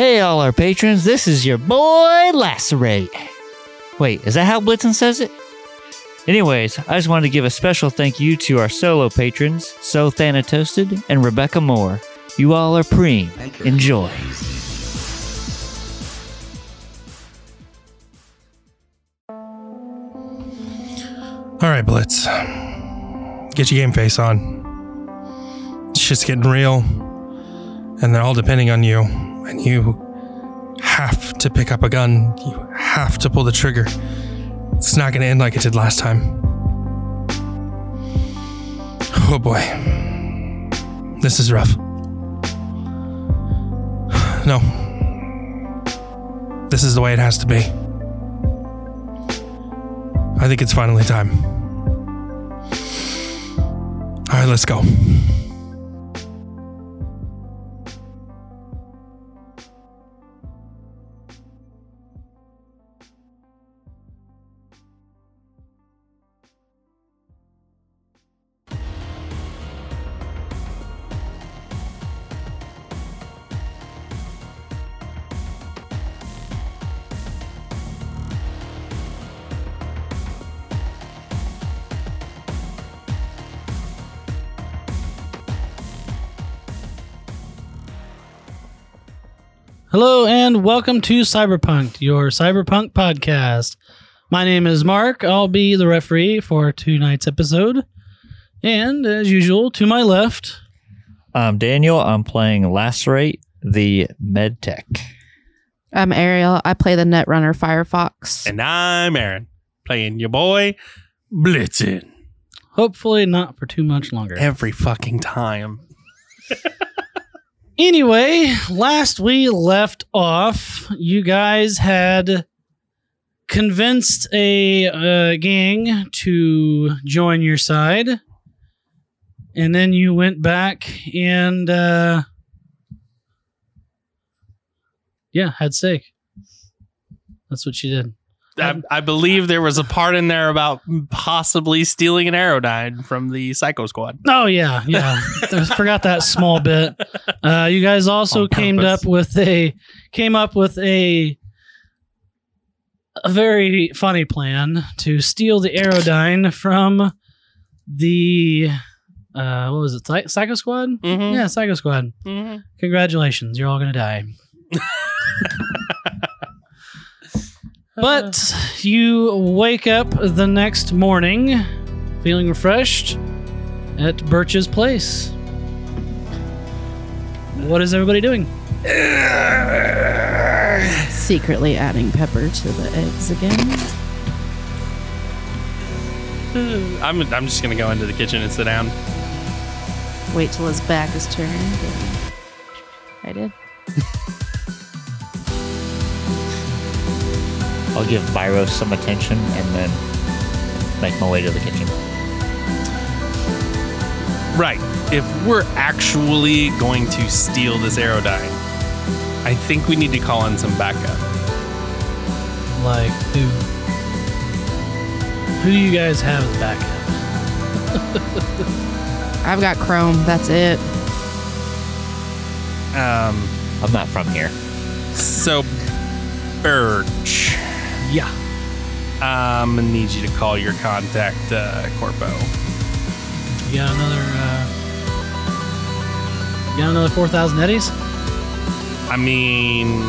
Hey, all our patrons, this is your boy Lacerate. Wait, is that how Blitzen says it? Anyways, I just wanted to give a special thank you to our solo patrons, So Thanatoasted and Rebecca Moore. You all are preem. Enjoy. All right, Blitz. Get your game face on. Shit's getting real. And they're all depending on you. And you have to pick up a gun. You have to pull the trigger. It's not going to end like it did last time. Oh boy. This is rough. No. This is the way it has to be. I think it's finally time. All right, let's go. Hello and welcome to Cyberpunk, your cyberpunk podcast. My name is Mark. I'll be the referee for tonight's episode. And as usual, to my left, I'm Daniel. I'm playing Lacerate, the medtech. I'm Ariel. I play the Netrunner Firefox. And I'm Aaron, playing your boy Blitzen. hopefully not for too much longer. Every fucking time. Anyway, last we left off, you guys had convinced a uh, gang to join your side, and then you went back and, uh, yeah, had steak. That's what you did. I, I believe there was a part in there about possibly stealing an Aerodyne from the Psycho Squad. Oh yeah, yeah. I forgot that small bit. Uh, you guys also came up with a came up with a a very funny plan to steal the Aerodyne from the uh, what was it? Psy- Psycho Squad? Mm-hmm. Yeah, Psycho Squad. Mm-hmm. Congratulations, you're all gonna die. But you wake up the next morning feeling refreshed at Birch's place. What is everybody doing? Secretly adding pepper to the eggs again. I'm, I'm just going to go into the kitchen and sit down. Wait till his back is turned. I did. I'll give Byros some attention and then make my way to the kitchen. Right. If we're actually going to steal this Aerodyne, I think we need to call in some backup. Like who? Who do you guys have as backup? I've got Chrome. That's it. Um, I'm not from here. so, Birch, Yeah. I'm to need you to call your contact, uh, Corpo. You got another uh you got another four thousand eddies? I mean,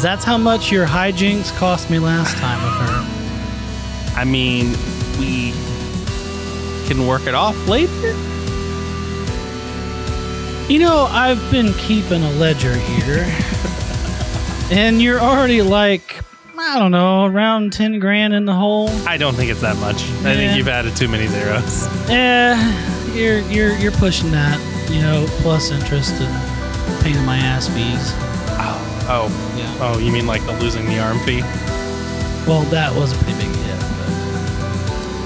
That's how much your hijinks cost me last time with her. I mean, we can work it off later. You know, I've been keeping a ledger here. and you're already like, I don't know, around 10 grand in the hole. I don't think it's that much. I Yeah. think you've added too many zeros. Yeah, you're you're you're pushing that, you know, plus interest and pain in my ass fees. Oh, oh, Yeah. oh! You mean like the losing the arm fee? Well, that was a pretty big hit,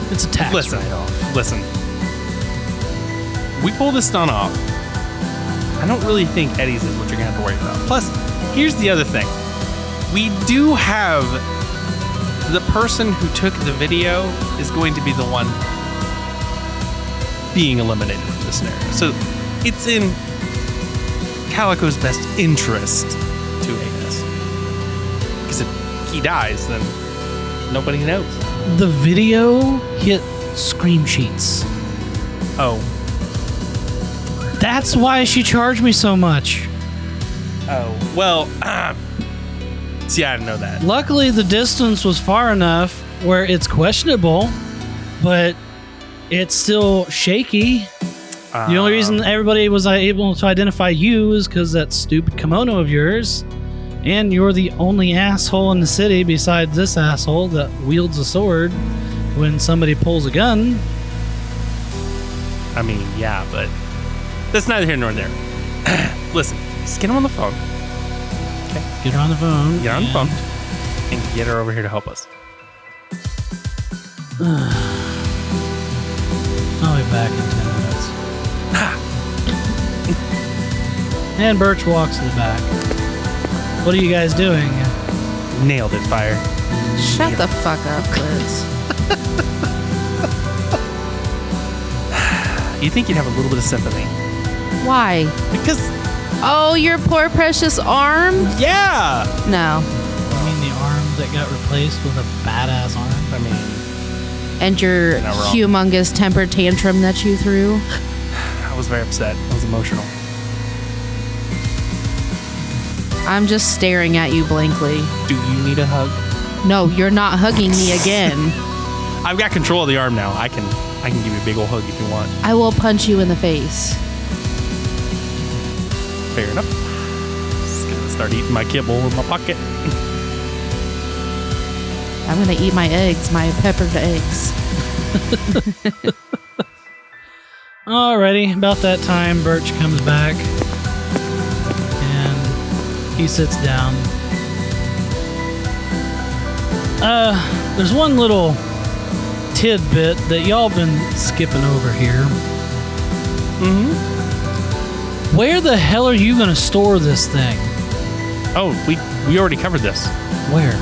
but it's a tax Listen. write-off. Listen, we pull this stunt off. I don't really think Eddie's is what you're gonna have to worry about. Plus, here's the other thing: we do have the person who took the video is going to be the one being eliminated from the scenario. So it's in Calico's best interest to aid us. Because if he dies, then nobody knows. The video hit Scream Sheets. Oh, That's why she charged me so much. oh. Well, uh, see, I didn't know that. Luckily, the distance was far enough where it's questionable, but it's still shaky. The only reason Um, everybody was uh, able to identify you is because that stupid kimono of yours, and you're the only asshole in the city besides this asshole that wields a sword when somebody pulls a gun. I mean, yeah, but that's neither here nor there. Listen, just get him on the phone. Get her on the phone. Get her on the and- phone and get her over here to help us. I'll be back in 10 minutes. and Birch walks to the back. What are you guys doing? Nailed it, fire. Shut the fuck up, Liz. You think you'd have a little bit of sympathy? Why? Because, Oh, your poor precious arm? yeah. No. I mean, the arm that got replaced with a badass arm. I mean, And your Not wrong. humongous temper tantrum that you threw? I was very upset. I was emotional. I'm just staring at you blankly. Do you need a hug? No, you're not hugging me again. I've got control of the arm now. I can, I can give you a big old hug if you want. I will punch you in the face. Fair enough. Just gonna start eating my kibble in my pocket. I'm gonna eat my eggs, my peppered eggs. Alrighty, about that time, Birch comes back and he sits down. Uh, there's one little tidbit that y'all been skipping over here. Mm-hmm. Where the hell are you gonna store this thing? Oh, we we already covered this. Where?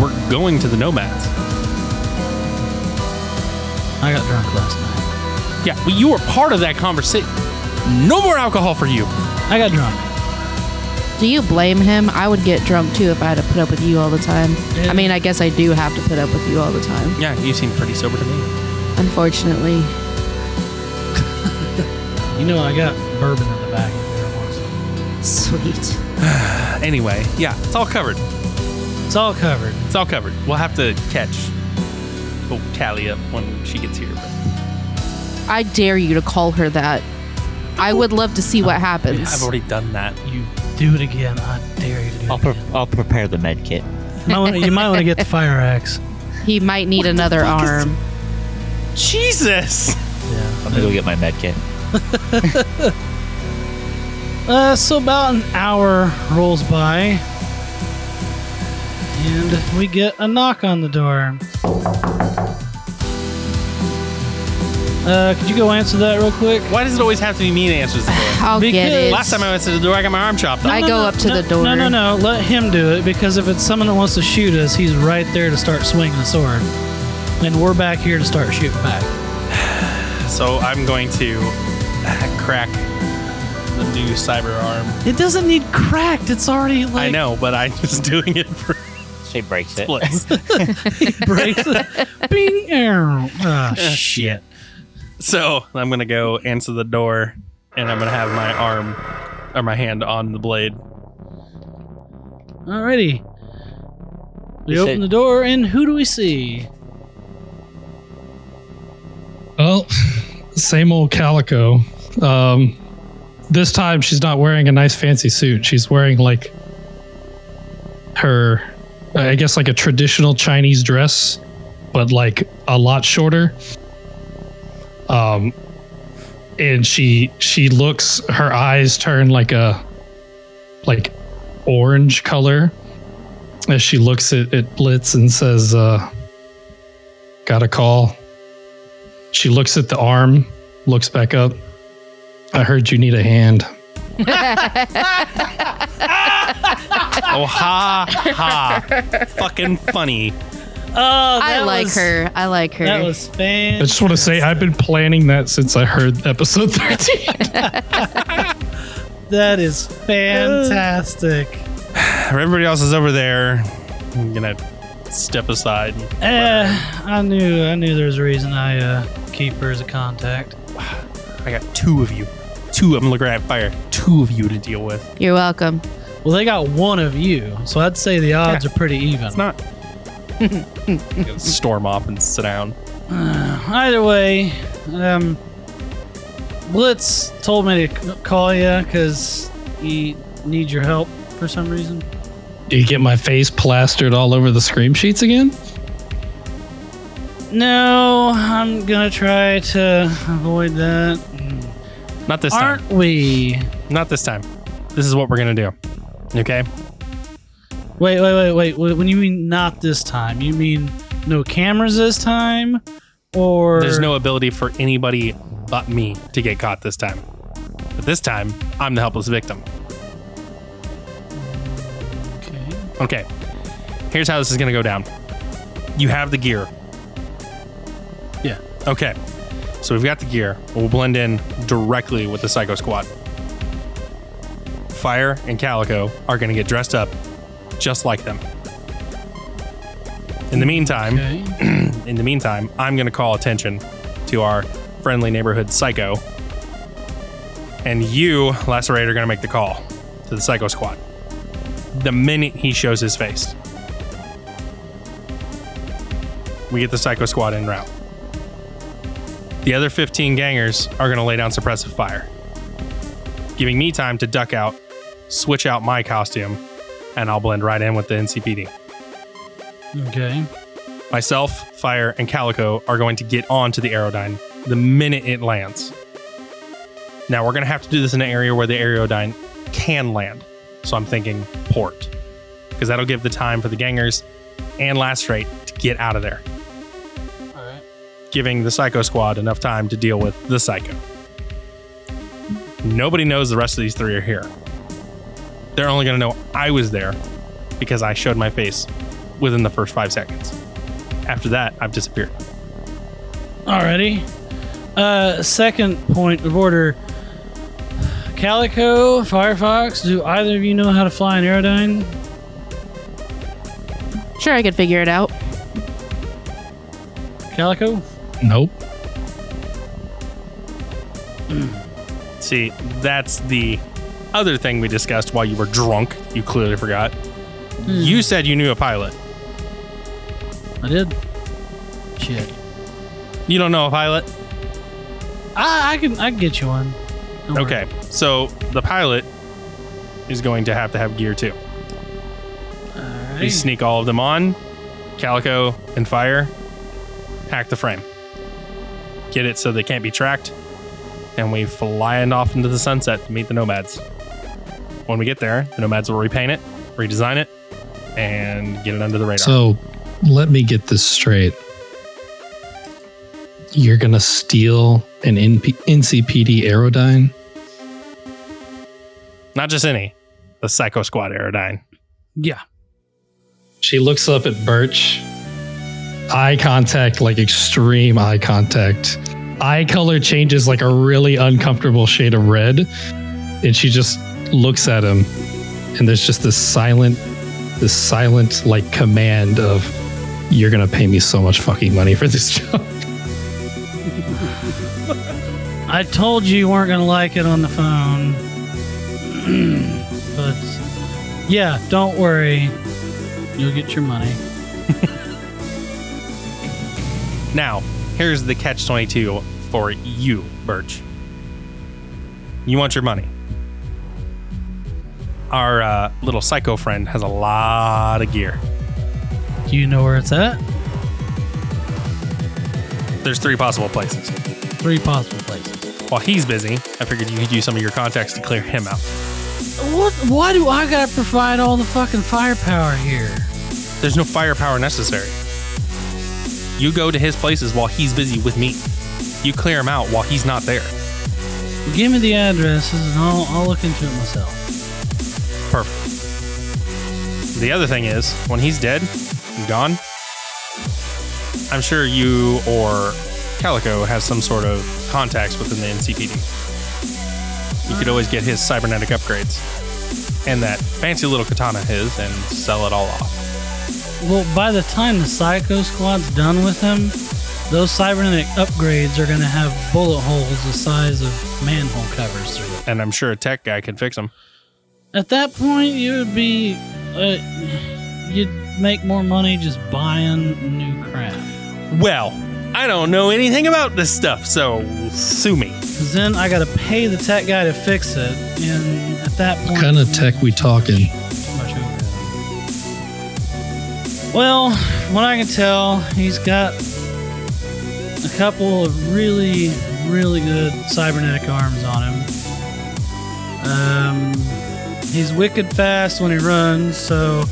We're going to the nomads. I got drunk last night. Yeah, well, you were part of that conversation. No more alcohol for you. I got drunk. Do you blame him? I would get drunk too if I had to put up with you all the time. Yeah. I mean, I guess I do have to put up with you all the time. Yeah, you seem pretty sober to me. Unfortunately. You know I got bourbon in the back if you ever want some. Sweet. Anyway, yeah, it's all covered. It's all covered. It's all covered. We'll have to catch oh Callie up when she gets here. But I dare you to call her that. I would love to see what happens. I've already done that. You do it again. I dare you to do I'll, it pre- again. I'll prepare the med kit. You might wanna- you might want to get the fire axe. He might need another fuck is- arm. Jesus. Yeah. I'm gonna go get my med kit. Uh, so about an hour rolls by, and we get a knock on the door. Uh, could you go answer that real quick? Why does it always have to be me that answers the door? I'll get Because- it. Last time I answered the door, I got my arm chopped off. I go up to no, the door. No, no, no. Let him do it because if it's someone that wants to shoot us, he's right there to start swinging a sword, and we're back here to start shooting back. So I'm going to crack the new cyber arm. It doesn't need cracked. It's already like I know, but I'm just doing it for She breaks it. splits. breaks it. Bing. arrow. Ah, shit. so I'm gonna go answer the door, and I'm gonna have my arm or my hand on the blade. Alrighty. We You open said- the door, and who do we see? Well, same old calico. Um, this time she's not wearing a nice fancy suit. She's wearing like her, I guess, like a traditional Chinese dress, but like a lot shorter. Um, and she she looks, her eyes turn like a like orange color as she looks at, at Blitz and says, uh, "Got a call." She looks at the arm, looks back up. I heard you need a hand. Oh ha ha! Fucking funny. Oh, I like her. I like her. That was I just want to say I've been planning that since I heard episode 13. That is fantastic. Everybody else is over there I'm gonna step aside. Eh, I knew I knew there was a reason I uh, keep her as a contact. I got two of you. Two. I'm looking at fire. Two of you to deal with. You're welcome. Well, they got one of you, so I'd say the odds Yeah. are pretty even. It's not. I'm gonna storm off and sit down. Uh, either way, um, Blitz told me to c- call you because he needs your help for some reason. Do you get my face plastered all over the scream sheets again? No, I'm gonna try to avoid that. Not this time. Aren't we? Not this time. This is what we're gonna do. Okay. Wait, wait, wait, wait. wait. When you mean not this time, you mean no cameras this time, or There's no ability for anybody but me to get caught this time. But this time, I'm the helpless victim. Okay. Okay. Here's how this is going to go down. You have the gear. Yeah. Okay. So we've got the gear. We'll blend in directly with the Psycho Squad. Fire and Calico are going to get dressed up just like them. In the meantime, Okay. in the meantime, I'm going to call attention to our friendly neighborhood psycho. And you, Lacerate, are going to make the call to the Psycho Squad. The minute he shows his face, we get the Psycho Squad in route. The other 15 gangers are going to lay down suppressive fire, giving me time to duck out, switch out my costume, and I'll blend right in with the NCPD. Okay. Myself, Fire, and Calico are going to get onto the Aerodyne the minute it lands. Now, we're going to have to do this in an area where the Aerodyne can land. So I'm thinking port, because that'll give the time for the gangers and Lacerate to get out of there. Giving the Psycho Squad enough time to deal with the Psycho. Nobody knows the rest of these three are here. They're only going to know I was there because I showed my face within the first five seconds. After that, I've disappeared. Alrighty. Uh, second point of order. Calico, Firefox, do either of you know how to fly an aerodyne? Sure, I could figure it out. Calico? Nope. See, that's the other thing we discussed while you were drunk. You clearly forgot. Hmm. You said you knew a pilot. I did. Shit. You don't know a pilot? I, I can I can get you one. Don't worry. Okay, so the pilot is going to have to have gear too. Alright. We sneak all of them on. Calico and Fire hack the frame. Get it so they can't be tracked. And we fly off into the sunset to meet the nomads. When we get there, the nomads will repaint it, redesign it, and get it under the radar. So let me get this straight. You're going to steal an NP- NCPD Aerodyne? Not just any, the Psycho Squad Aerodyne. Yeah. She looks up at Birch. Eye contact, like extreme eye contact. Eye color changes like a really uncomfortable shade of red. And she just looks at him. And there's just this silent, this silent like command of, you're going to pay me so much fucking money for this job. I told you you weren't gonna like it on the phone. but yeah, don't worry. You'll get your money. Now, here's the catch 22 for you, Birch. You want your money. Our uh, little psycho friend has a lot of gear. Do you know where it's at? There's three possible places. Three possible places. While he's busy, I figured you could use some of your contacts to clear him out. What? Why do I gotta provide all the fucking firepower here? There's no firepower necessary. You go to his places while he's busy with me. You clear him out while he's not there. Give me the addresses and I'll, I'll look into it myself. Perfect. The other thing is, when he's dead and gone, I'm sure you or Calico has some sort of contacts within the NCPD. You could always get his cybernetic upgrades and that fancy little katana of his and sell it all off. Well, by the time the Psycho Squad's done with him, those cybernetic upgrades are going to have bullet holes the size of manhole covers through it. And I'm sure a tech guy can fix them. At that point, you would be, uh, you'd make more money just buying new crap. Well, I don't know anything about this stuff, so sue me. 'Cause then I got to pay the tech guy to fix it, and at that point, What kind of tech we talking? Well, what I can tell, he's got a couple of really, really good cybernetic arms on him. Um, he's wicked fast when he runs, so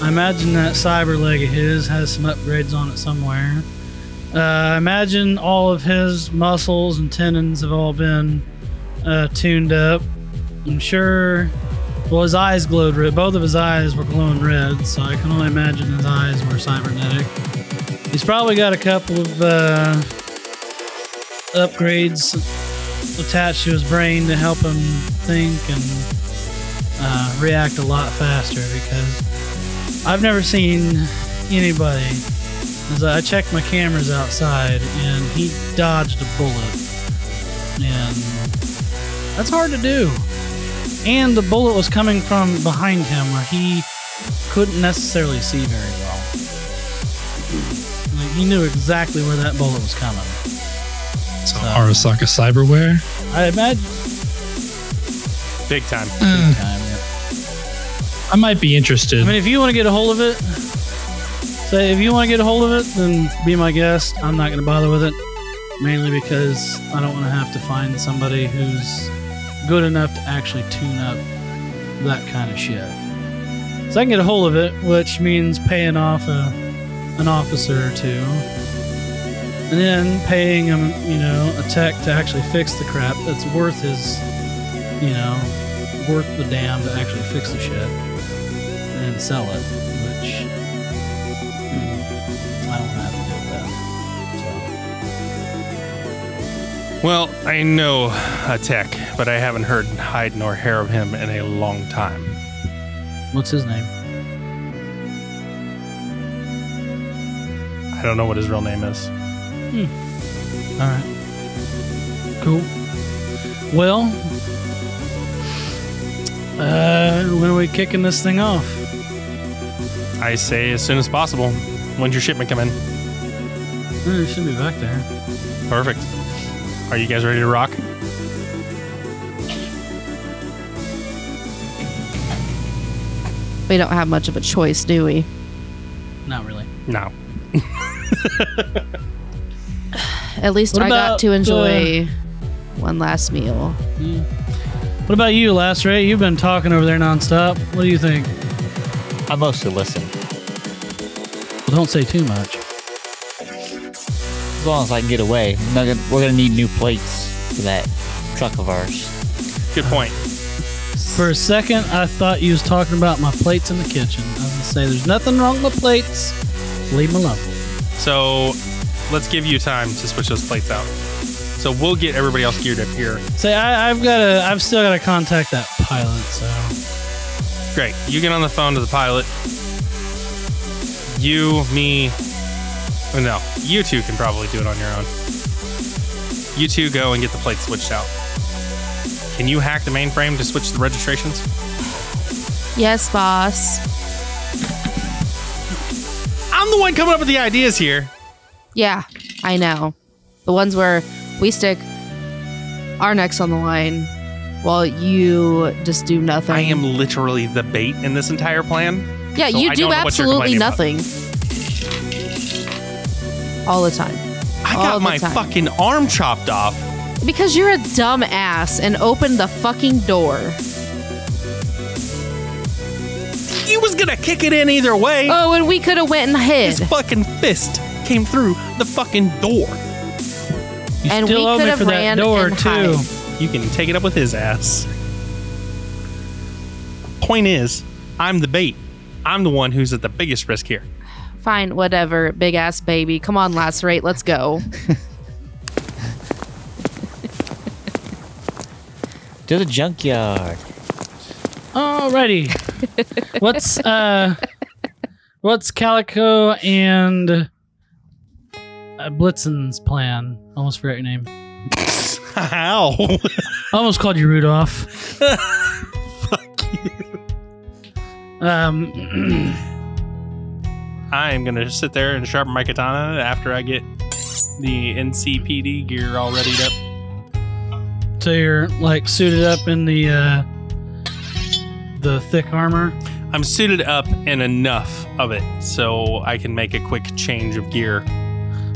I imagine that cyber leg of his has some upgrades on it somewhere. Uh, I imagine all of his muscles and tendons have all been uh, tuned up. I'm sure well, his eyes glowed red. Both of his eyes were glowing red, so I can only imagine his eyes were cybernetic. He's probably got a couple of uh, upgrades attached to his brain to help him think and uh, react a lot faster because I've never seen anybody. As I checked my cameras outside, and he dodged a bullet, and that's hard to do and the bullet was coming from behind him where he couldn't necessarily see very well. Like he knew exactly where that bullet was coming. So Arasaka Cyberware. I imagine. Big time. Eh, Time, yeah. I might be interested. I mean, if you want to get a hold of it, say if you want to get a hold of it, then be my guest. I'm not going to bother with it, mainly because I don't want to have to find somebody who's good enough to actually tune up that kind of shit. So I can get a hold of it, which means paying off a, an officer or two, and then paying him, you know, a tech to actually fix the crap that's worth his, you know, worth the damn to actually fix the shit and sell it, Well, I know a tech, but I haven't heard hide nor hair of him in a long time. What's his name? I don't know what his real name is. Hmm. All right, cool. Well, uh, when are we kicking this thing off? I say as soon as possible. When's your shipment come in? It should be back there. Perfect. Are you guys ready to rock? We don't have much of a choice, do we? Not really. No. At least What I about, got to enjoy one last meal. Hmm. What about you, Lacerate? You've been talking over there nonstop. What do you think? I mostly listen. Well, don't say too much. As long as I can get away. I'm gonna- we're gonna need new plates for that truck of ours. Good point. For a second, I thought you was talking about my plates in the kitchen. I was gonna say, there's nothing wrong with plates. Leave them alone. So let's give you time to switch those plates out. So we'll get everybody else geared up here. Say, I, I've got to. I've still got to contact that pilot. So Great. You get on the phone to the pilot. You, me, Oh, no, you two can probably do it on your own. You two go and get the plates switched out. Can you hack the mainframe to switch the registrations? Yes, boss. I'm the one coming up with the ideas here. Yeah, I know. The ones where we stick our necks on the line while you just do nothing. I am literally the bait in this entire plan. Yeah, so you do don't know what you're absolutely nothing. about. Nothing. All the time. I All got my time. fucking arm chopped off. Because you're a dumb ass and opened the fucking door. He was gonna kick it in either way. Oh, and we could have went and hid. His fucking fist came through the fucking door. you And still we owe could me have for that ran door and too. hide. You can take it up with his ass. Point is, I'm the bait. I'm the one who's at the biggest risk here. Fine, whatever, big ass baby. Come on, lacerate, let's go. To the junkyard. Alrighty. what's uh, What's Calico and uh, Blitzen's plan? Almost forgot your name. How? I almost called you Rudolph. Fuck you. Um, I am gonna sit there and sharpen my katana after I get the NCPD gear all readied up. so you're like suited up in the uh, the thick armor. I'm suited up in enough of it so I can make a quick change of gear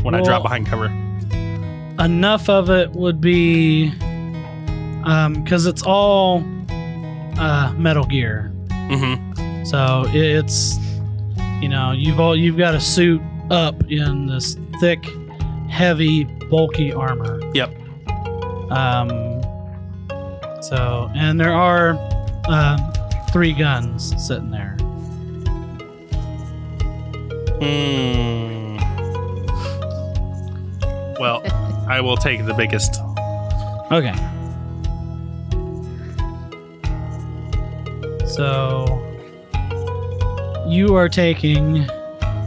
when I drop behind cover. Enough of it would be because it's all uh, metal gear. Mm-hmm. So it's you know you've all you've got a suit up in this thick, heavy, bulky armor. Yep. Um. So and there are uh, three guns sitting there. Hmm. Well, I will take the biggest. Okay. So you are taking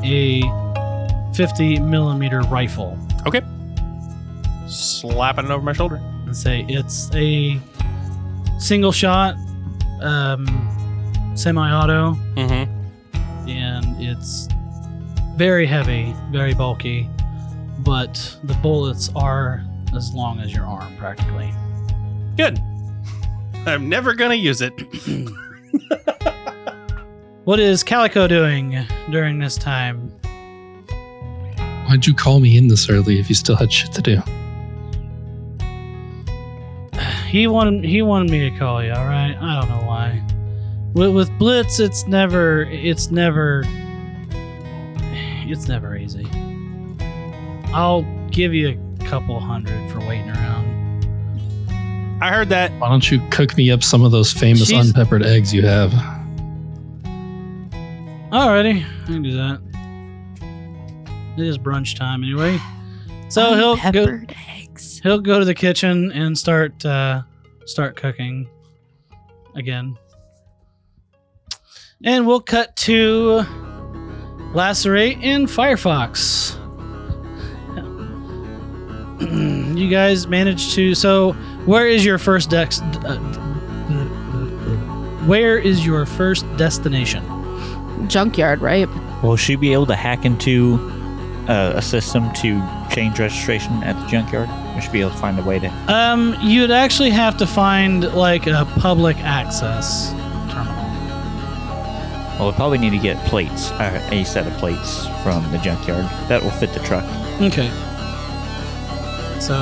a 50 millimeter rifle Okay. Slapping it over my shoulder. and say it's a single shot, um, semi-auto, Mm-hmm. and it's very heavy, very bulky, but the bullets are as long as your arm practically. Good. I'm never gonna use it. What is Calico doing during this time? Why'd you call me in this early if you still had shit to do? He wanted he wanted me to call you. All right, I don't know why. With, with Blitz, it's never it's never it's never easy. I'll give you a couple hundred for waiting around. I heard that. Why don't you cook me up some of those famous She's- unpeppered eggs you have? Alrighty, I can do that. It is brunch time anyway. So he'll go, eggs. he'll go to the kitchen and start uh, start cooking again. And we'll cut to Lacerate and Firefox. you guys managed to. So, where is your first dex? Uh, where is your first destination? Junkyard, right? Will she be able to hack into uh, a system to change registration at the junkyard? We should be able to find a way to. Um, you'd actually have to find like a public access terminal. Well, we probably need to get plates, uh, a set of plates from the junkyard that will fit the truck. Okay. So,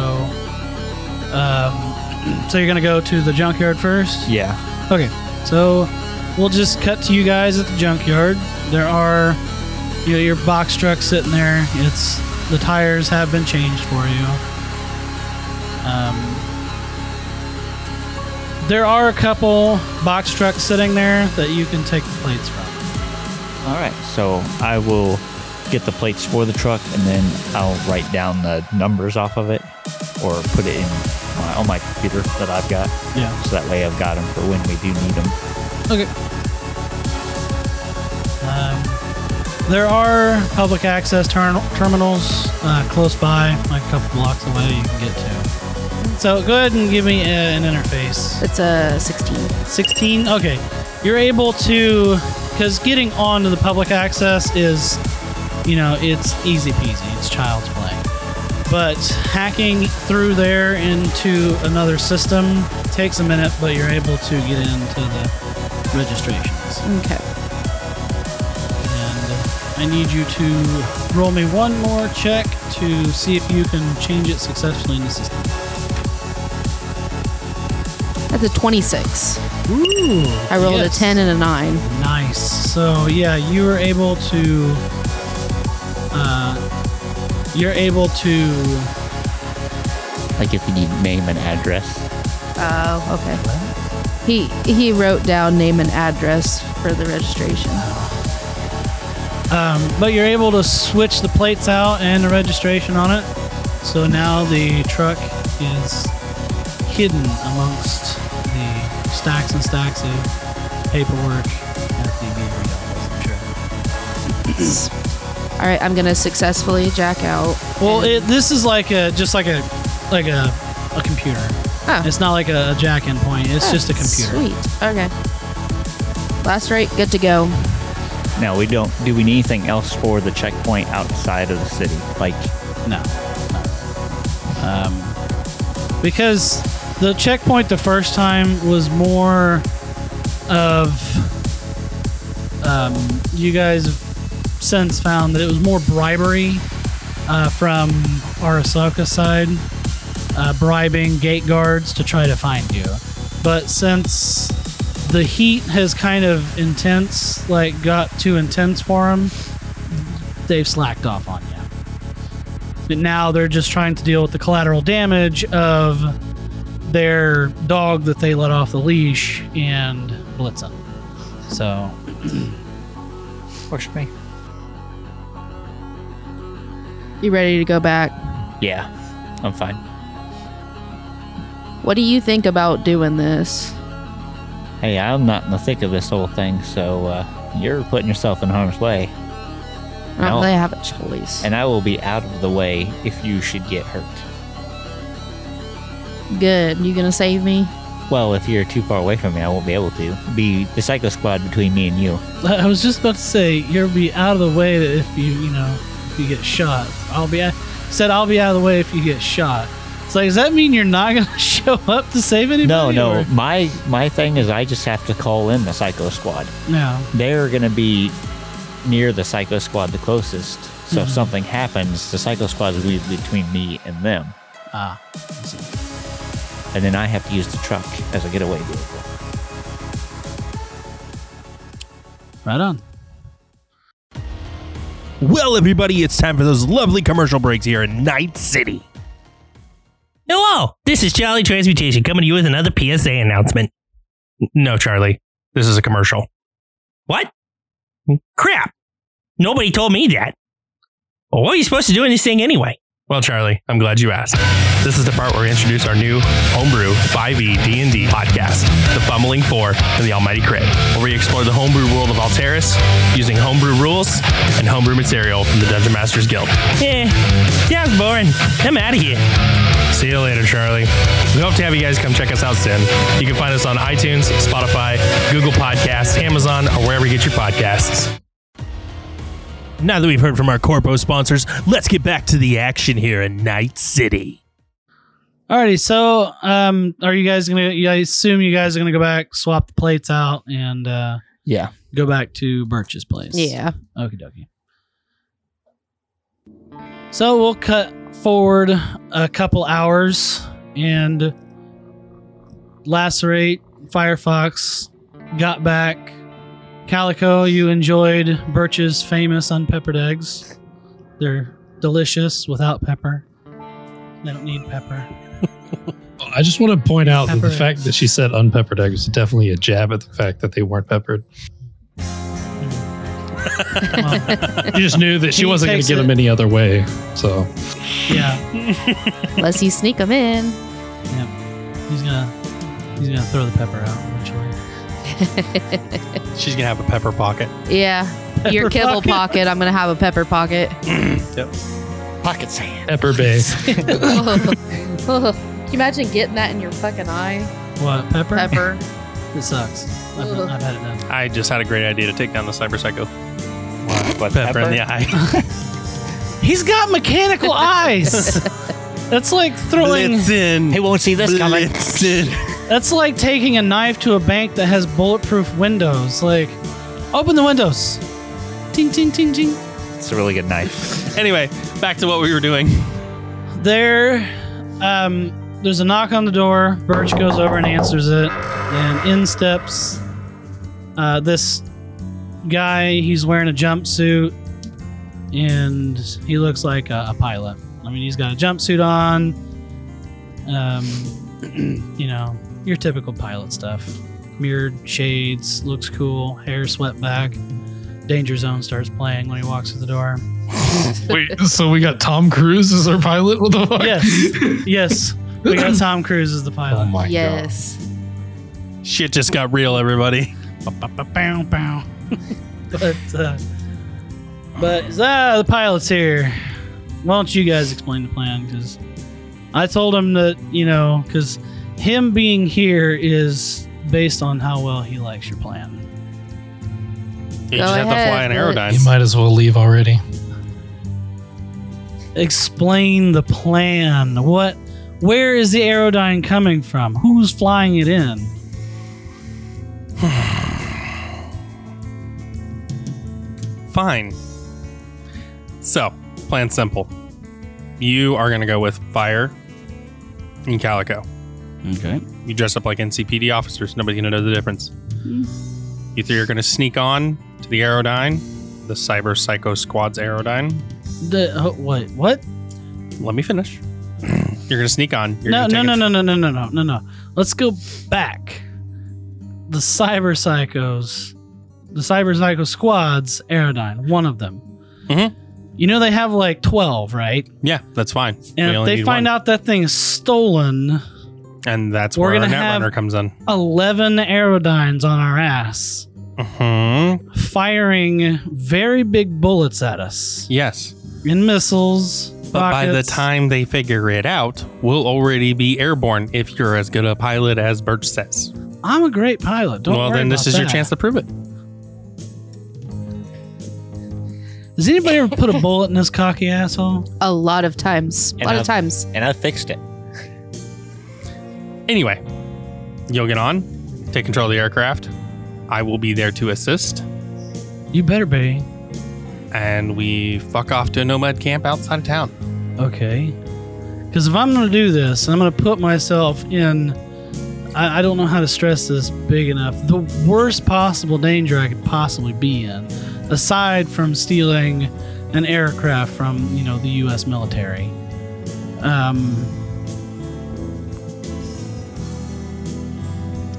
um, so you're gonna go to the junkyard first. Yeah. Okay. So, we'll just cut to you guys at the junkyard. There are, you know, your box truck sitting there. It's the tires have been changed for you. Um, there are a couple box trucks sitting there that you can take the plates from. All right. So I will get the plates for the truck, and then I'll write down the numbers off of it, or put it in my, on my computer that I've got, Yeah. so that way I've got them for when we do need them. Okay. Um, there are public access ter- terminals uh, close by, like a couple blocks away. You can get to. So go ahead and give me a, an interface. It's a 16. 16. Okay, you're able to because getting onto the public access is, you know, it's easy peasy. It's child's play. But hacking through there into another system takes a minute, but you're able to get into the registrations. Okay. And uh, I need you to roll me one more check to see if you can change it successfully in the system. That's a 26. Ooh! I rolled yes. a 10 and a 9. Nice. So yeah, you were able to. Uh, you're able to. Like if you need name and address. Oh, okay. He he wrote down name and address for the registration. Um, but you're able to switch the plates out and the registration on it. So now the truck is hidden amongst the stacks and stacks of paperwork at the Beaver Yellows, I'm sure. All right, I'm gonna successfully jack out. Well, it, this is like a just like a like a a computer. Oh. It's not like a, a jack in point. It's just a computer. Sweet. Okay. Lacerate, good to go. Now we don't. Do we need anything else for the checkpoint outside of the city? Like, No. Um, because the checkpoint the first time was more of um, you guys have since found that it was more bribery uh, from Arasaka side, uh, bribing gate guards to try to find you. But since the heat has kind of intense, like got too intense for them, they've slacked off on you. But now they're just trying to deal with the collateral damage of their dog that they let off the leash and Blitzen. So works for me. You ready to go back? Yeah, I'm fine. What do you think about doing this? Hey, I'm not in the thick of this whole thing, so uh, you're putting yourself in harm's way, I don't really have a choice. and I will be out of the way if you should get hurt. Good. You gonna save me? Well, if you're too far away from me, I won't be able to. Be the Psycho Squad between me and you. I was just about to say you'll be out of the way if you you know if you get shot. I'll be I said I'll be out of the way if you get shot. It's like does that mean you're not gonna show up to save anybody? No, no. or- My my thing is I just have to call in the Psycho Squad. no. They're gonna be near the Psycho Squad the closest. So if Mhm. something happens, the Psycho Squad is be between me and them, Ah, and then I have to use the truck as a getaway vehicle. right on. Well, everybody, it's time for those lovely commercial breaks here in Night City. Hello, this is Charlie Transmutation coming to you with another PSA announcement. No, Charlie, this is a commercial. What? Crap. Nobody told me that. Well, what are you supposed to do in this thing anyway? Well, Charlie, I'm glad you asked. This is the part where we introduce our new homebrew 5e D&D podcast, The Fumbling Four and the Almighty Crit, where we explore the homebrew world of Alteris using homebrew rules and homebrew material from the Dungeon Masters Guild. Eh, sounds boring. I'm out of here. See you later, Charlie. We hope to have you guys come check us out soon. You can find us on iTunes, Spotify, Google Podcasts, Amazon, or wherever you get your podcasts. Now that we've heard from our Corpo sponsors, let's get back to the action here in Night City. Alrighty, so um, are you guys gonna? I assume you guys are gonna go back, swap the plates out, and uh, Yeah. go back to Birch's place. Yeah. Okie dokie. So we'll cut forward a couple hours and Lacerate, Firefox got back. Calico, you enjoyed Birch's famous unpeppered eggs. They're delicious without pepper. They don't need pepper. I just want to point out that the Pepper fact that she said unpeppered eggs is definitely a jab at the fact that they weren't peppered. Well, You just knew that she He wasn't going to get him any other way. So yeah, Unless you sneak him in. he's gonna he's gonna throw the pepper out eventually. She's gonna have a pepper pocket. Yeah. Your Pepper kibble pocket. pocket. I'm gonna have a pepper pocket. Yep. Pocket sand. pepper bay. Oh. Oh. Can you imagine getting that in your fucking eye? What pepper? Pepper. It sucks. I've, Ugh. I've had it done. I just had a great idea to take down the cyber psycho. What, Pepper, in the eye. He's got mechanical eyes. That's like throwing. Blitzen. He won't see this coming. Blitzen. That's like taking a knife to a bank that has bulletproof windows. Like, open the windows. Ting ting ting ting. It's a really good knife. Anyway, back to what we were doing. There, um, there's a knock on the door. Birch goes over and answers it, and in steps uh, this guy. He's wearing a jumpsuit, and he looks like a, a pilot. I mean, he's got a jumpsuit on. Um, you know, your typical pilot stuff. Mirrored shades, looks cool. Hair swept back. Danger Zone starts playing when he walks through the door. Wait, so we got Tom Cruise as our pilot? What the fuck? Yes, yes. We got Tom Cruise as the pilot. Oh my yes. Shit just got real, everybody. Bow, bow. but uh, But ah, the pilot's here. Why don't you guys explain the plan? Because I told him that you know, because him being here is based on how well he likes your plan. You Go just have to fly an Blitz. aerodyne. You might as well leave already. Explain the plan. What? Where is the aerodyne coming from? Who's flying it in? Fine. So, plan simple. You are going to go with Fire and Calico. Okay. You dress up like NCPD officers. Nobody's going to know the difference. You three are going to sneak on to the Aerodyne, the Cyber Psycho Squad's Aerodyne. The uh, what? What? Let me finish. You're to sneak on. You're No, no, no, no, no, no, no, no, no, no. Let's go back. The cyber psychos, the cyber psycho squads, Aerodyne, one of them. Mhm. You know they have like twelve, right? Yeah, that's fine. And if they find out that thing is stolen, And that's We're where our gonna Netrunner comes in. eleven Aerodynes on our ass, hmm firing very big bullets at us Yes. in missiles. But by the time they figure it out, we'll already be airborne if you're as good a pilot as Birch says. I'm a great pilot. Don't well, worry then this about is your chance to prove it. Does anybody ever put a bullet in this cocky asshole? A lot of times. A And lot I've- of times. And I fixed it. Anyway, you'll get on, take control of the aircraft. I will be there to assist, You better be. And we fuck off to a nomad camp outside of town. Okay. Because if I'm going to do this, and I'm going to put myself in. I, I don't know how to stress this big enough. The worst possible danger I could possibly be in, aside from stealing an aircraft from, you know, the U.S. military. Um,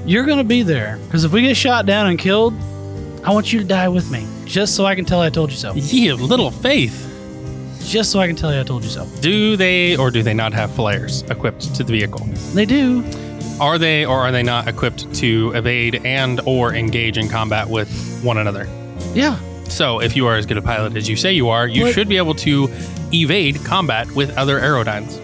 you're going to be there. Because if we get shot down and killed, I want you to die with me. Just so I can tell I told you so. Yeah, little faith. Just so I can tell you I told you so. Do they or do they not have flares equipped to the vehicle? They do. Are they or are they not equipped to evade and or engage in combat with one another? Yeah. So, if you are as good a pilot as you say you are, you What- should be able to evade combat with other aerodynes.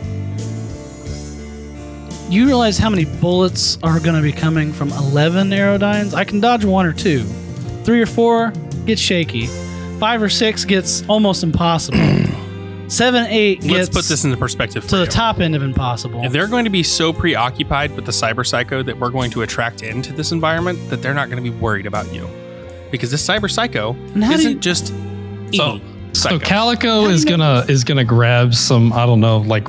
You realize how many bullets are going to be coming from 11 aerodynes? I can dodge one or two. Three or four gets shaky. Five or six gets almost impossible. Seven, eight gets Let's put this into perspective for to the you. top end of impossible. If they're going to be so preoccupied with the cyber psycho that we're going to attract into this environment that they're not going to be worried about you. Because this cyber psycho And how do isn't you- just So- any So psycho. Calico is gonna is gonna grab some I don't know like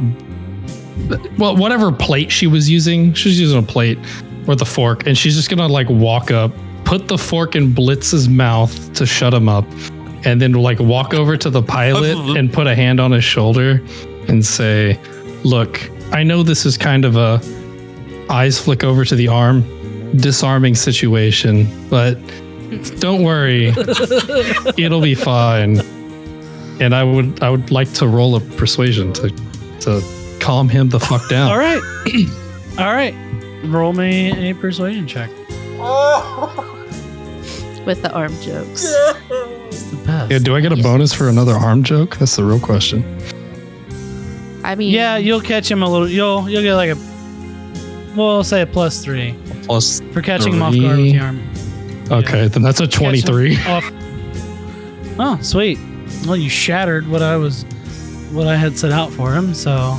well whatever plate she was using she's using a plate with a fork and she's just gonna like walk up put the fork in Blitz's mouth to shut him up and then like walk over to the pilot and put a hand on his shoulder and say look I know this is kind of a eyes flick over to the arm disarming situation but don't worry it'll be fine and I would I would like to roll a persuasion to to calm him the fuck down. All right. All right. Roll me a persuasion check. With the arm jokes. It's the best. Yeah, do I get a bonus for another arm joke? That's the real question. I mean, Yeah, you'll catch him a little. You'll you'll get like a. Well, I'll say a plus three Plus, for catching him off guard with the arm. okay, then that's a Catch him twenty-three. Off. Oh, sweet. Well, you shattered what I was, what I had set out for him. So,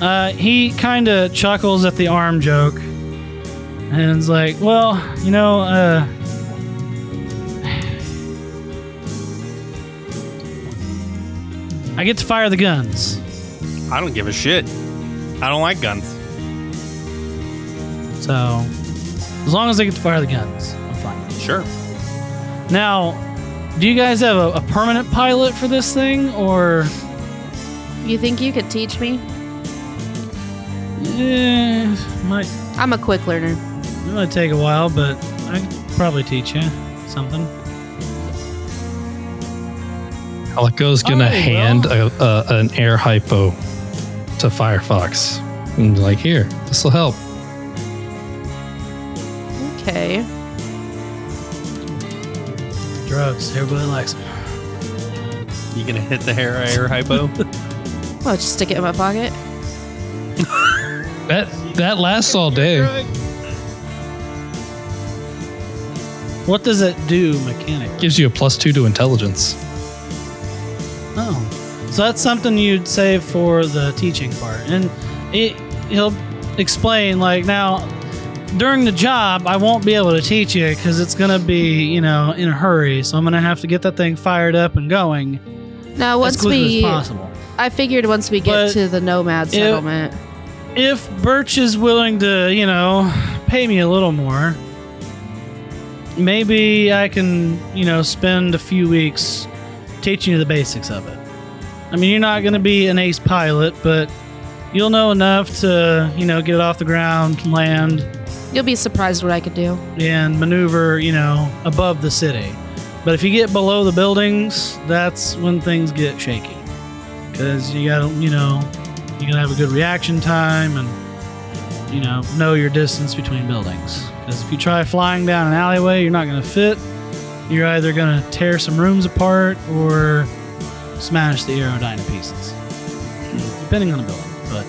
uh, he kind of chuckles at the arm joke, and is like, "Well, you know, uh." I get to fire the guns. I don't give a shit. I don't like guns. So, as long as I get to fire the guns, I'm fine. Sure. Now, do you guys have a, a permanent pilot for this thing, or you think you could teach me? eh, might I'm a quick learner. it might take a while, but I could probably teach you something. Calico's gonna Oh, well. hand a, a, an air hypo to Firefox. And like, here, this will help. Okay. Drugs, everybody likes them. You gonna hit the hair air hypo? well, just stick it in my pocket. That that lasts all day. What does it do, mechanic? Gives you a plus two to intelligence. Oh, so that's something you'd save for the teaching part, and it, he'll explain like now. During the job, I won't be able to teach you because it's gonna be, you know, in a hurry. So I'm gonna have to get that thing fired up and going Now, once we, as possible. I figured once we get But to the nomad settlement, If Birch is willing to, you know, pay me a little more, maybe I can, you know, spend a few weeks teaching you the basics of it. I mean, you're not going to be an ace pilot, but you'll know enough to, you know, get it off the ground, land, you'll be surprised what I could do. and maneuver, you know, above the city. But if you get below the buildings, that's when things get shaky. Because you gotta, you know, you gotta have a good reaction time and, you know, know your distance between buildings. Because if you try flying down an alleyway, you're not gonna fit. You're either gonna tear some rooms apart or smash the aerodyne to pieces. Depending on the building. But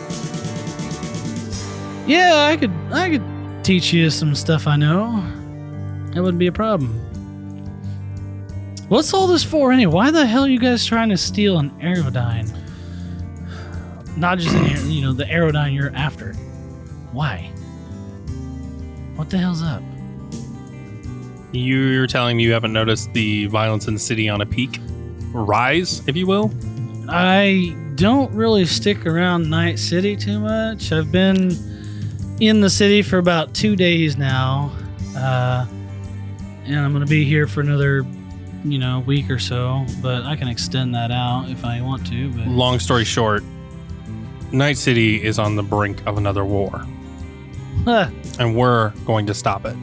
yeah, I could I could teach you some stuff I know. That wouldn't be a problem. What's all this for anyway? Why the hell are you guys trying to steal an Aerodyne? Not just an you know, the Aerodyne you're after. Why? What the hell's up? You're telling me you haven't noticed the violence in the city on a peak rise, if you will? I don't really stick around Night City too much. I've been in the city for about two days now, uh, and I'm going to be here for another, you know, week or so. But I can extend that out if I want to. But Long story short, Night City is on the brink of another war, Huh. and we're going to stop it.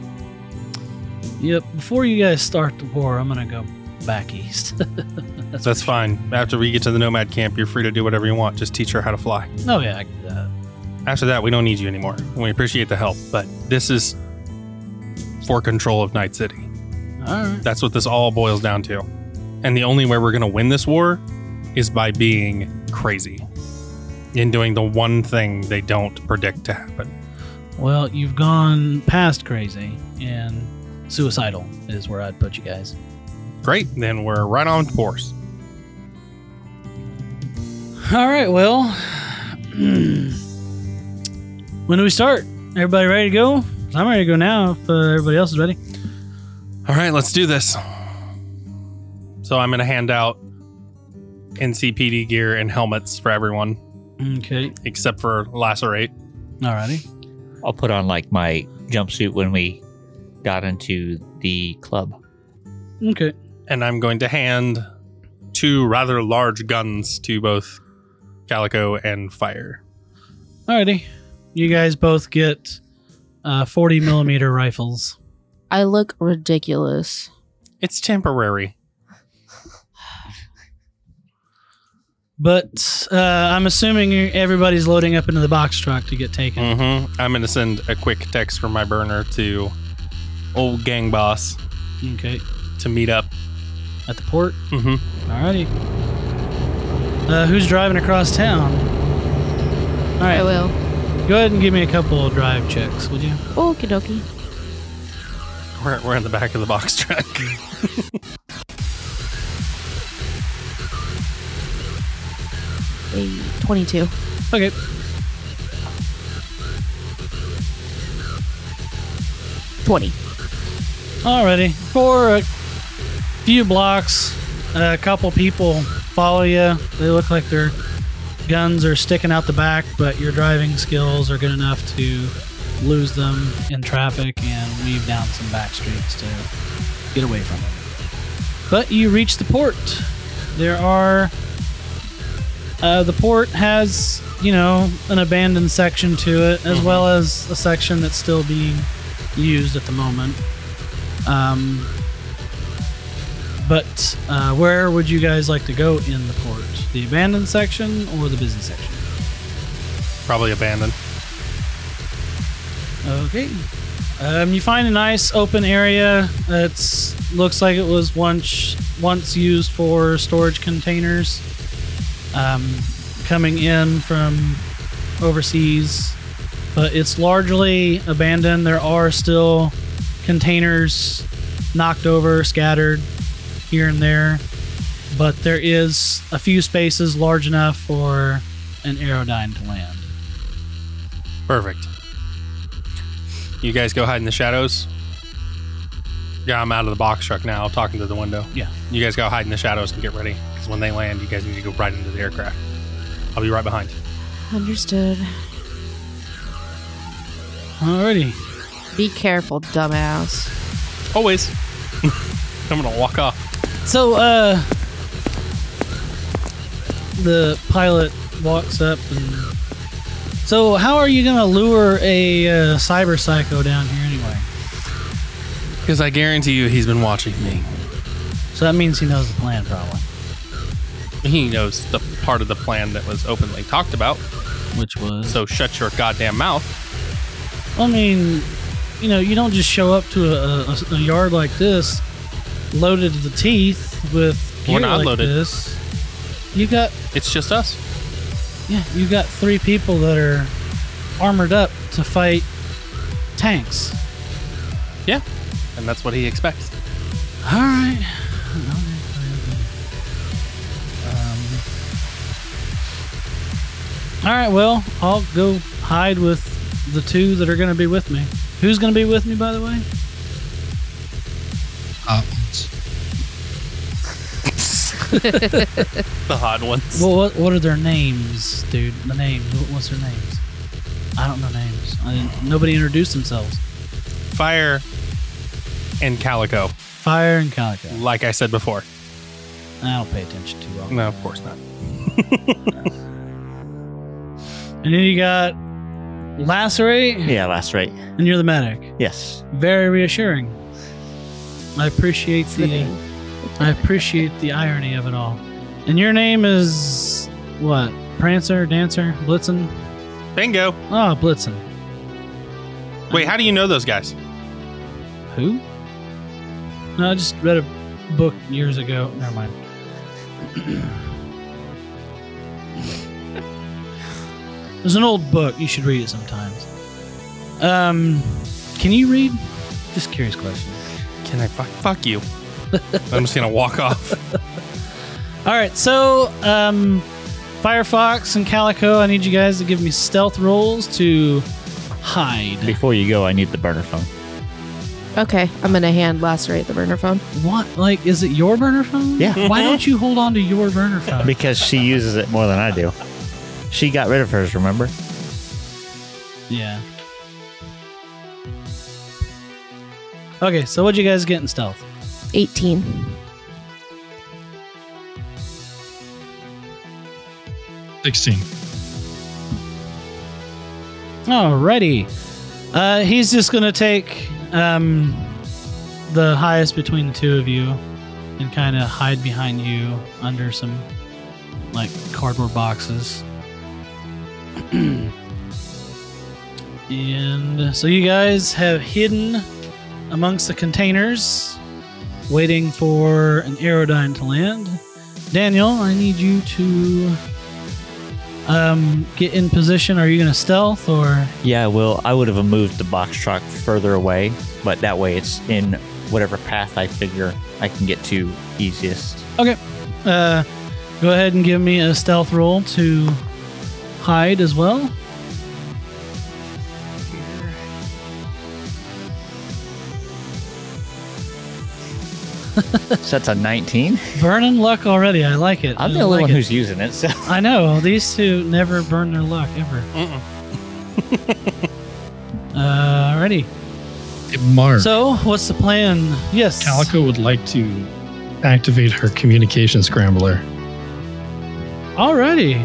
Yep. Before you guys start the war, I'm gonna go back east. That's, That's fine. After we get to the nomad camp, you're free to do whatever you want. Just teach her how to fly. Oh yeah, I can do that. After that, we don't need you anymore. We appreciate the help, but this is for control of Night City. All right. That's what this all boils down to. And the only way we're to win this war is by being crazy in doing the one thing they don't predict to happen. Well, you've gone past crazy, and suicidal is where I'd put you guys. Great, then we're right on course. All right. Well, when do we start? Everybody ready to go? I'm ready to go now. If uh, everybody else is ready. All right, let's do this. So I'm going to hand out NCPD gear and helmets for everyone, Okay. except for Lacerate. Alrighty. I'll put on like my jumpsuit when we got into the club. Okay. And I'm going to hand two rather large guns to both Calico and Fire. Alrighty. You guys both get uh, 40 millimeter rifles. I look ridiculous. It's temporary. But uh, I'm assuming everybody's loading up into the box truck to get taken. hmm I'm going to send a quick text from my burner to old gang boss Okay. to meet up. At the port. hmm Alrighty. Uh, who's driving across town? All I right. will. Go ahead and give me a couple of drive checks, would you? Okie dokie. We're, we're in the back of the box truck. A 22. Okay. Twenty. Alrighty. For a few blocks, a couple people follow you. They look like their guns are sticking out the back, but your driving skills are good enough to lose them in traffic and weave down some back streets to get away from them. But you reach the port. There are. Uh, the port has, you know, an abandoned section to it, as well as a section that's still being used at the moment. Um, but uh, where would you guys like to go in the port? The abandoned section or the busy section? Probably abandoned. Okay. Um, you find a nice open area. that looks like it was once once used for storage containers um, coming in from overseas, but it's largely abandoned. There are still containers knocked over, scattered here and there, but there is a few spaces large enough for an aerodyne to land. Perfect. You guys go hide in the shadows. Yeah, I'm out of the box truck now, talking to the window. Yeah. You guys go hide in the shadows and get ready, because when they land, you guys need to go right into the aircraft. I'll be right behind. Understood. Alrighty. Be careful, dumbass. Always. I'm gonna walk off. So, uh, the pilot walks up and. So, how are you gonna lure a uh, cyber psycho down here anyway? Because I guarantee you, he's been watching me. So that means he knows the plan, probably. He knows the part of the plan that was openly talked about. Which was. So shut your goddamn mouth. I mean, you know, you don't just show up to a, a, a yard like this, loaded to the teeth with We're gear not like loaded. this. You got, It's just us. yeah, you got three people that are armored up to fight tanks. Yeah. And that's what he expects. All right. Um, all right. Well, I'll go hide with the two that are going to be with me. Who's going to be with me, by the way? Uh, The odd ones. Well, what what are their names, dude? The names. What, what's their names? I don't know names. I didn't, nobody introduced themselves. Fire and Calico, Fire and Calico. like I said before. I don't pay attention too well. No, of course not. And then you got Lacerate, Yeah, lacerate. and you're the medic. Yes. Very reassuring. I appreciate the I appreciate the irony of it all. And your name is what? Prancer, Dancer, Blitzen? Bingo. Oh, Blitzen. Wait, how do you know those guys? Who? No, I just read a book years ago. Never mind. There's an old book. You should read it sometimes. Um, can you read? Just curious question. Can I fuck, fuck you? I'm just gonna walk off. All right, so um, Firefox and Calico, I need you guys to give me stealth rolls to hide. Before you go, I need the burner phone. Okay, I'm gonna hand lacerate the burner phone. What? Like, is it your burner phone? Yeah. Why don't you hold on to your burner phone? Because she uses it more than I do. She got rid of hers, remember? yeah. Okay, so what'd you guys get in stealth? 18. Sixteen. Alrighty. Uh, he's just gonna take um, the highest between the two of you and kind of hide behind you under some like cardboard boxes. and so you guys have hidden amongst the containers, waiting for an aerodyne to land. Daniel, I need you to um, get in position. Are you going to stealth or? Yeah, well, I would have moved the box truck further away, but that way it's in whatever path I figure I can get to easiest. Okay. Uh, go ahead and give me a stealth roll to hide as well. So that's a 19. Burning luck already. I like it. I'm the only like one it. who's using it, so I know these two never burn their luck ever. Mm-mm. Uh, alrighty. Hey, Mark. So, what's the plan? Yes. Calico would like to activate her communication scrambler. Alrighty.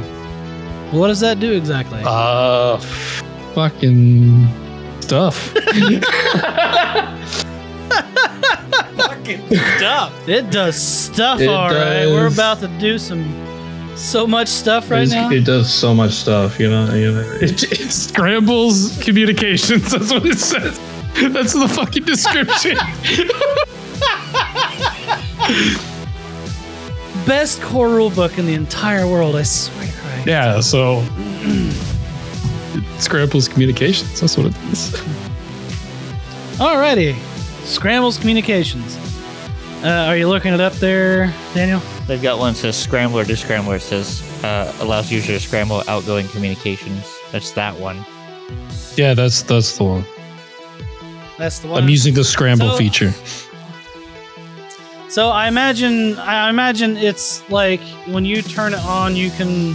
What does that do exactly? Uh, fucking stuff. Fucking stuff. It does stuff. It all right. We're does. about to do some so much stuff right It's- now. It does so much stuff, you know. You know it, it scrambles communications. That's what it says. That's the fucking description. best core rule book in the entire world. I swear. I- Yeah, so scrambles communications. That's what it is. Alrighty. Scrambles Communications. Uh, are you looking it up there, Daniel? They've got one that says scrambler to scrambler. It says uh, allows user to scramble outgoing communications. That's that one. Yeah, that's that's the one. That's the one. I'm using the scramble So- feature. So I imagine I imagine it's like when you turn it on, you can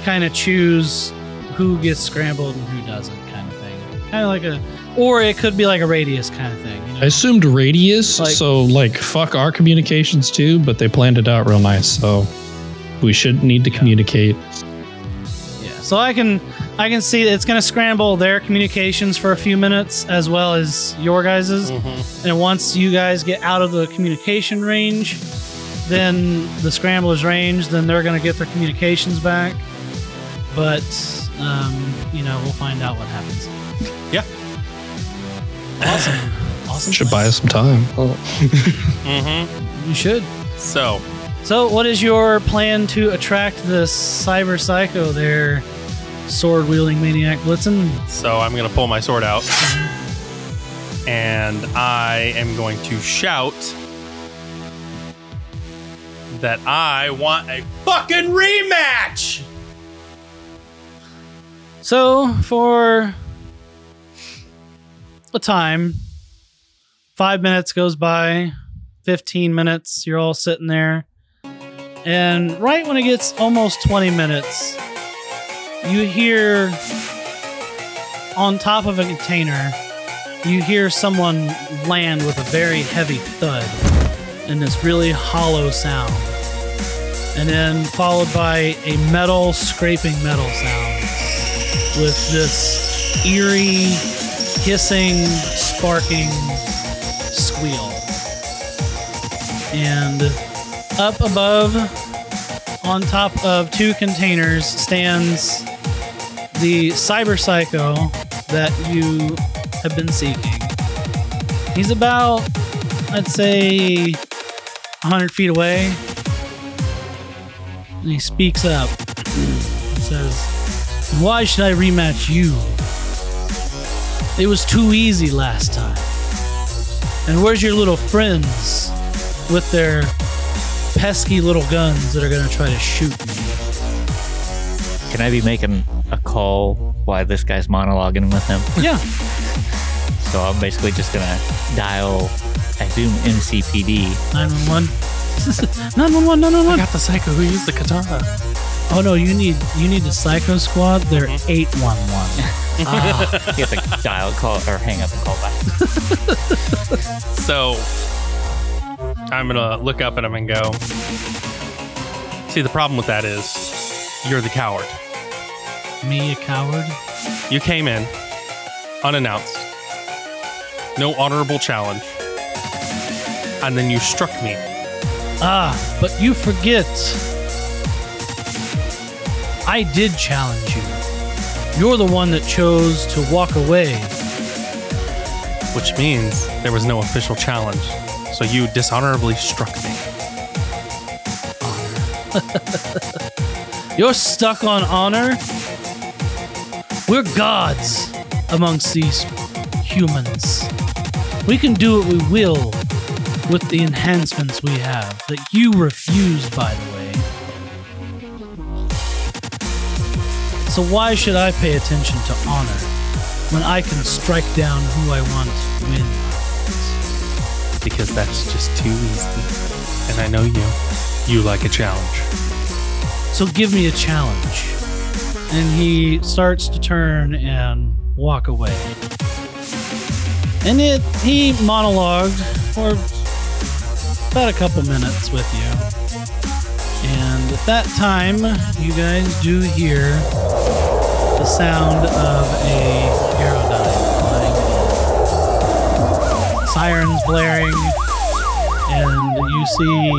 kind of choose who gets scrambled and who doesn't, kind of thing. Kind of like a, or it could be like a radius kind of thing. You know? I assumed radius, Like- so like fuck our communications too, but they planned it out real nice. So we shouldn't need to communicate. Yeah. So I can I can see it's going to scramble their communications for a few minutes as well as your guys's. Mm-hmm. And once you guys get out of the communication range, then the scrambler's range, then they're going to get their communications back. But um, you know, we'll find out what happens. Yeah. Awesome. Awesome. Should buy us some time. Mm-hmm. You should. So, So, what is your plan to attract this cyber psycho there, sword wielding maniac Blitzen? so I'm gonna pull my sword out, and I am going to shout that I want a fucking rematch. So, for a time, five minutes goes by, 15 minutes, you're all sitting there. And right when it gets almost 20 minutes, you hear on top of a container, you hear someone land with a very heavy thud and this really hollow sound. And then followed by a metal scraping metal sound with this eerie, hissing, sparking squeal. And up above, on top of two containers, stands the cyber psycho that you have been seeking. He's about, I'd say, 100 feet away. And he speaks up and says, why should I rematch you? It was too easy last time. And where's your little friends with their pesky little guns that are gonna try to shoot me? Can I be making a call while this guy's monologuing with him? Yeah. So I'm basically just gonna dial, I assume NCPD. 911. 911, I got the psycho who used the katana. Oh no, you need you need the psycho squad. They're 811. Ah, you have to dial, call, or hang up and call back. So I'm gonna look up at him and go. See, the problem with that is you're the coward. Me a coward? You came in unannounced, no honorable challenge, and then you struck me. Ah, but you forget. I did challenge you. You're the one that chose to walk away. which means there was no official challenge. So you dishonorably struck me. You're stuck on honor? We're gods amongst these humans. We can do what we will with the enhancements we have that you refuse, by the way. So, why should I pay attention to honor when I can strike down who I want to win? Because that's just too easy. And I know you. You like a challenge. So give me a challenge. And he starts to turn and walk away. And it he monologued for about a couple minutes with you. And at that time, you guys do hear the sound of a aerodyne flying in. Sirens blaring, and you see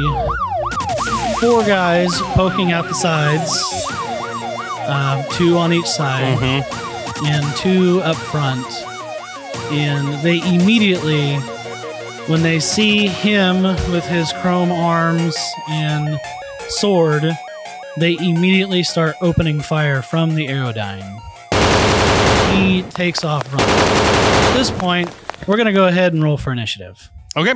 four guys poking out the sides, um, two on each side, Mm-hmm. and two up front. And they immediately, when they see him with his chrome arms and sword, they immediately start opening fire from the Aerodyne. He takes off running. At this point, we're going to go ahead and roll for initiative. Okay.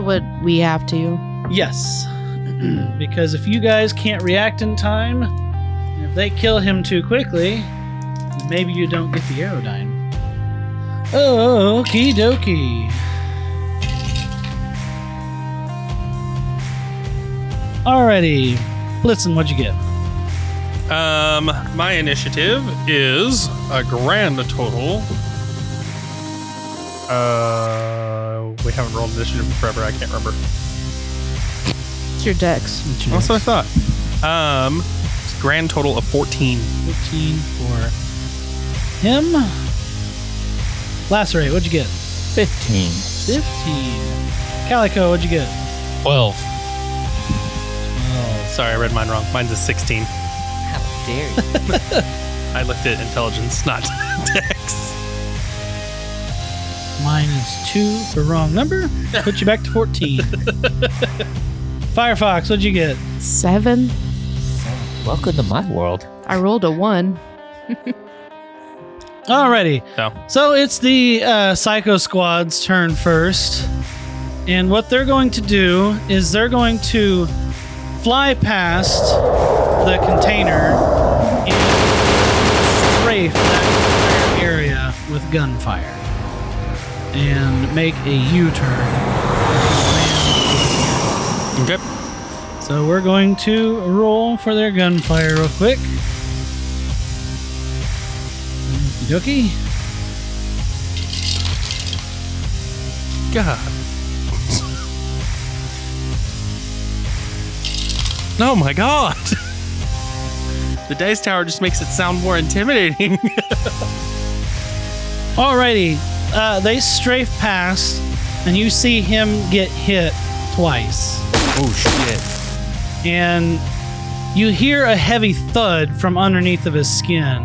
Would we have to? Yes. because if you guys can't react in time, if they kill him too quickly, maybe you don't get the Aerodyne. Oh, okie dokie. Alrighty. Blitzen, what'd you get? Um, my initiative is a grand total. Uh, we haven't rolled initiative in forever. I can't remember. It's your dex. That's what I thought. Um, it's a grand total of 14. 15 for him. Lacerate, what'd you get? 15. 15. Calico, what'd you get? 12. Sorry, I read mine wrong. Mine's a 16. How dare you? I looked at intelligence, not dex. Mine is minus two for wrong number. Put you back to 14. Firefox, what'd you get? Seven. Welcome to my world. I rolled a one. Alrighty. So, So it's the uh, Psycho Squad's turn first. And what they're going to do is they're going to fly past the container and strafe that entire area with gunfire and make a U turn. okay. So we're going to roll for their gunfire real quick. Okie dokie. God. Oh my god. The dice tower just makes it sound more intimidating. Alrighty, uh, they strafe past, and you see him get hit twice. Oh, shit. And you hear a heavy thud from underneath of his skin.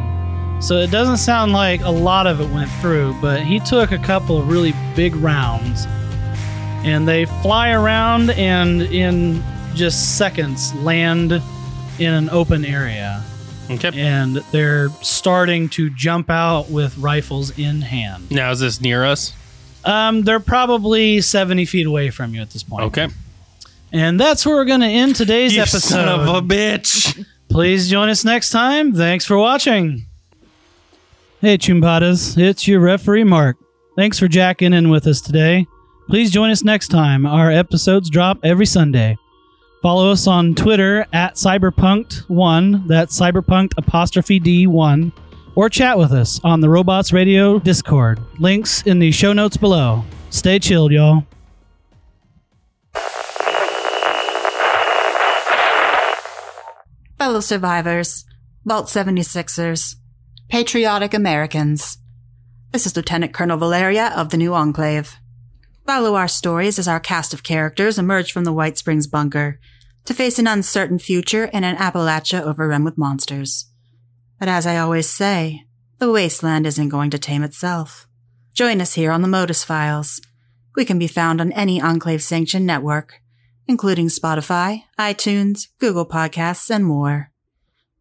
So it doesn't sound like a lot of it went through, but he took a couple of really big rounds. And they fly around and in just seconds land in an open area. okay. And they're starting to jump out with rifles in hand. Now, is this near us? Um, they're probably 70 feet away from you at this point. Okay. And that's where we're going to end today's You episode. son of a bitch. Please join us next time. Thanks for watching. Hey, Choombattas, it's your referee, Mark. Thanks for jacking in with us today. Please join us next time. Our episodes drop every Sunday. Follow us on Twitter at cyberpunked1, that's cyberpunked apostrophe D1, or chat with us on the Robots Radio Discord. Links in the show notes below. Stay chilled, y'all. Fellow survivors, Vault 76ers, patriotic Americans. This is Lieutenant Colonel Valeria of the New Enclave. Follow our stories as our cast of characters emerge from the White Springs bunker to face an uncertain future in an Appalachia overrun with monsters. But as I always say, the wasteland isn't going to tame itself. Join us here on the Modus Files. We can be found on any Enclave sanctioned network, including Spotify, iTunes, Google Podcasts, and more.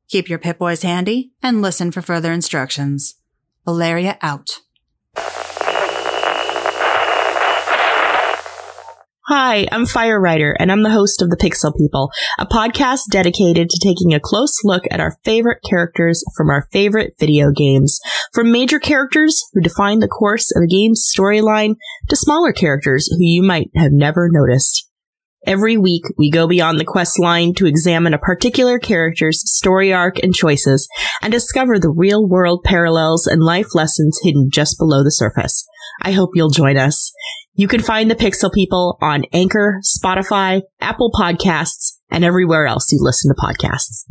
Keep your Pip-Boys handy and listen for further instructions. Valeria out. Hi, I'm Fire Writer, and I'm the host of The Pixel People, a podcast dedicated to taking a close look at our favorite characters from our favorite video games. From major characters who define the course of a game's storyline to smaller characters who you might have never noticed. Every week, we go beyond the quest line to examine a particular character's story arc and choices and discover the real world parallels and life lessons hidden just below the surface. I hope you'll join us. You can find the Pixel People on Anchor, Spotify, Apple Podcasts, and everywhere else you listen to podcasts.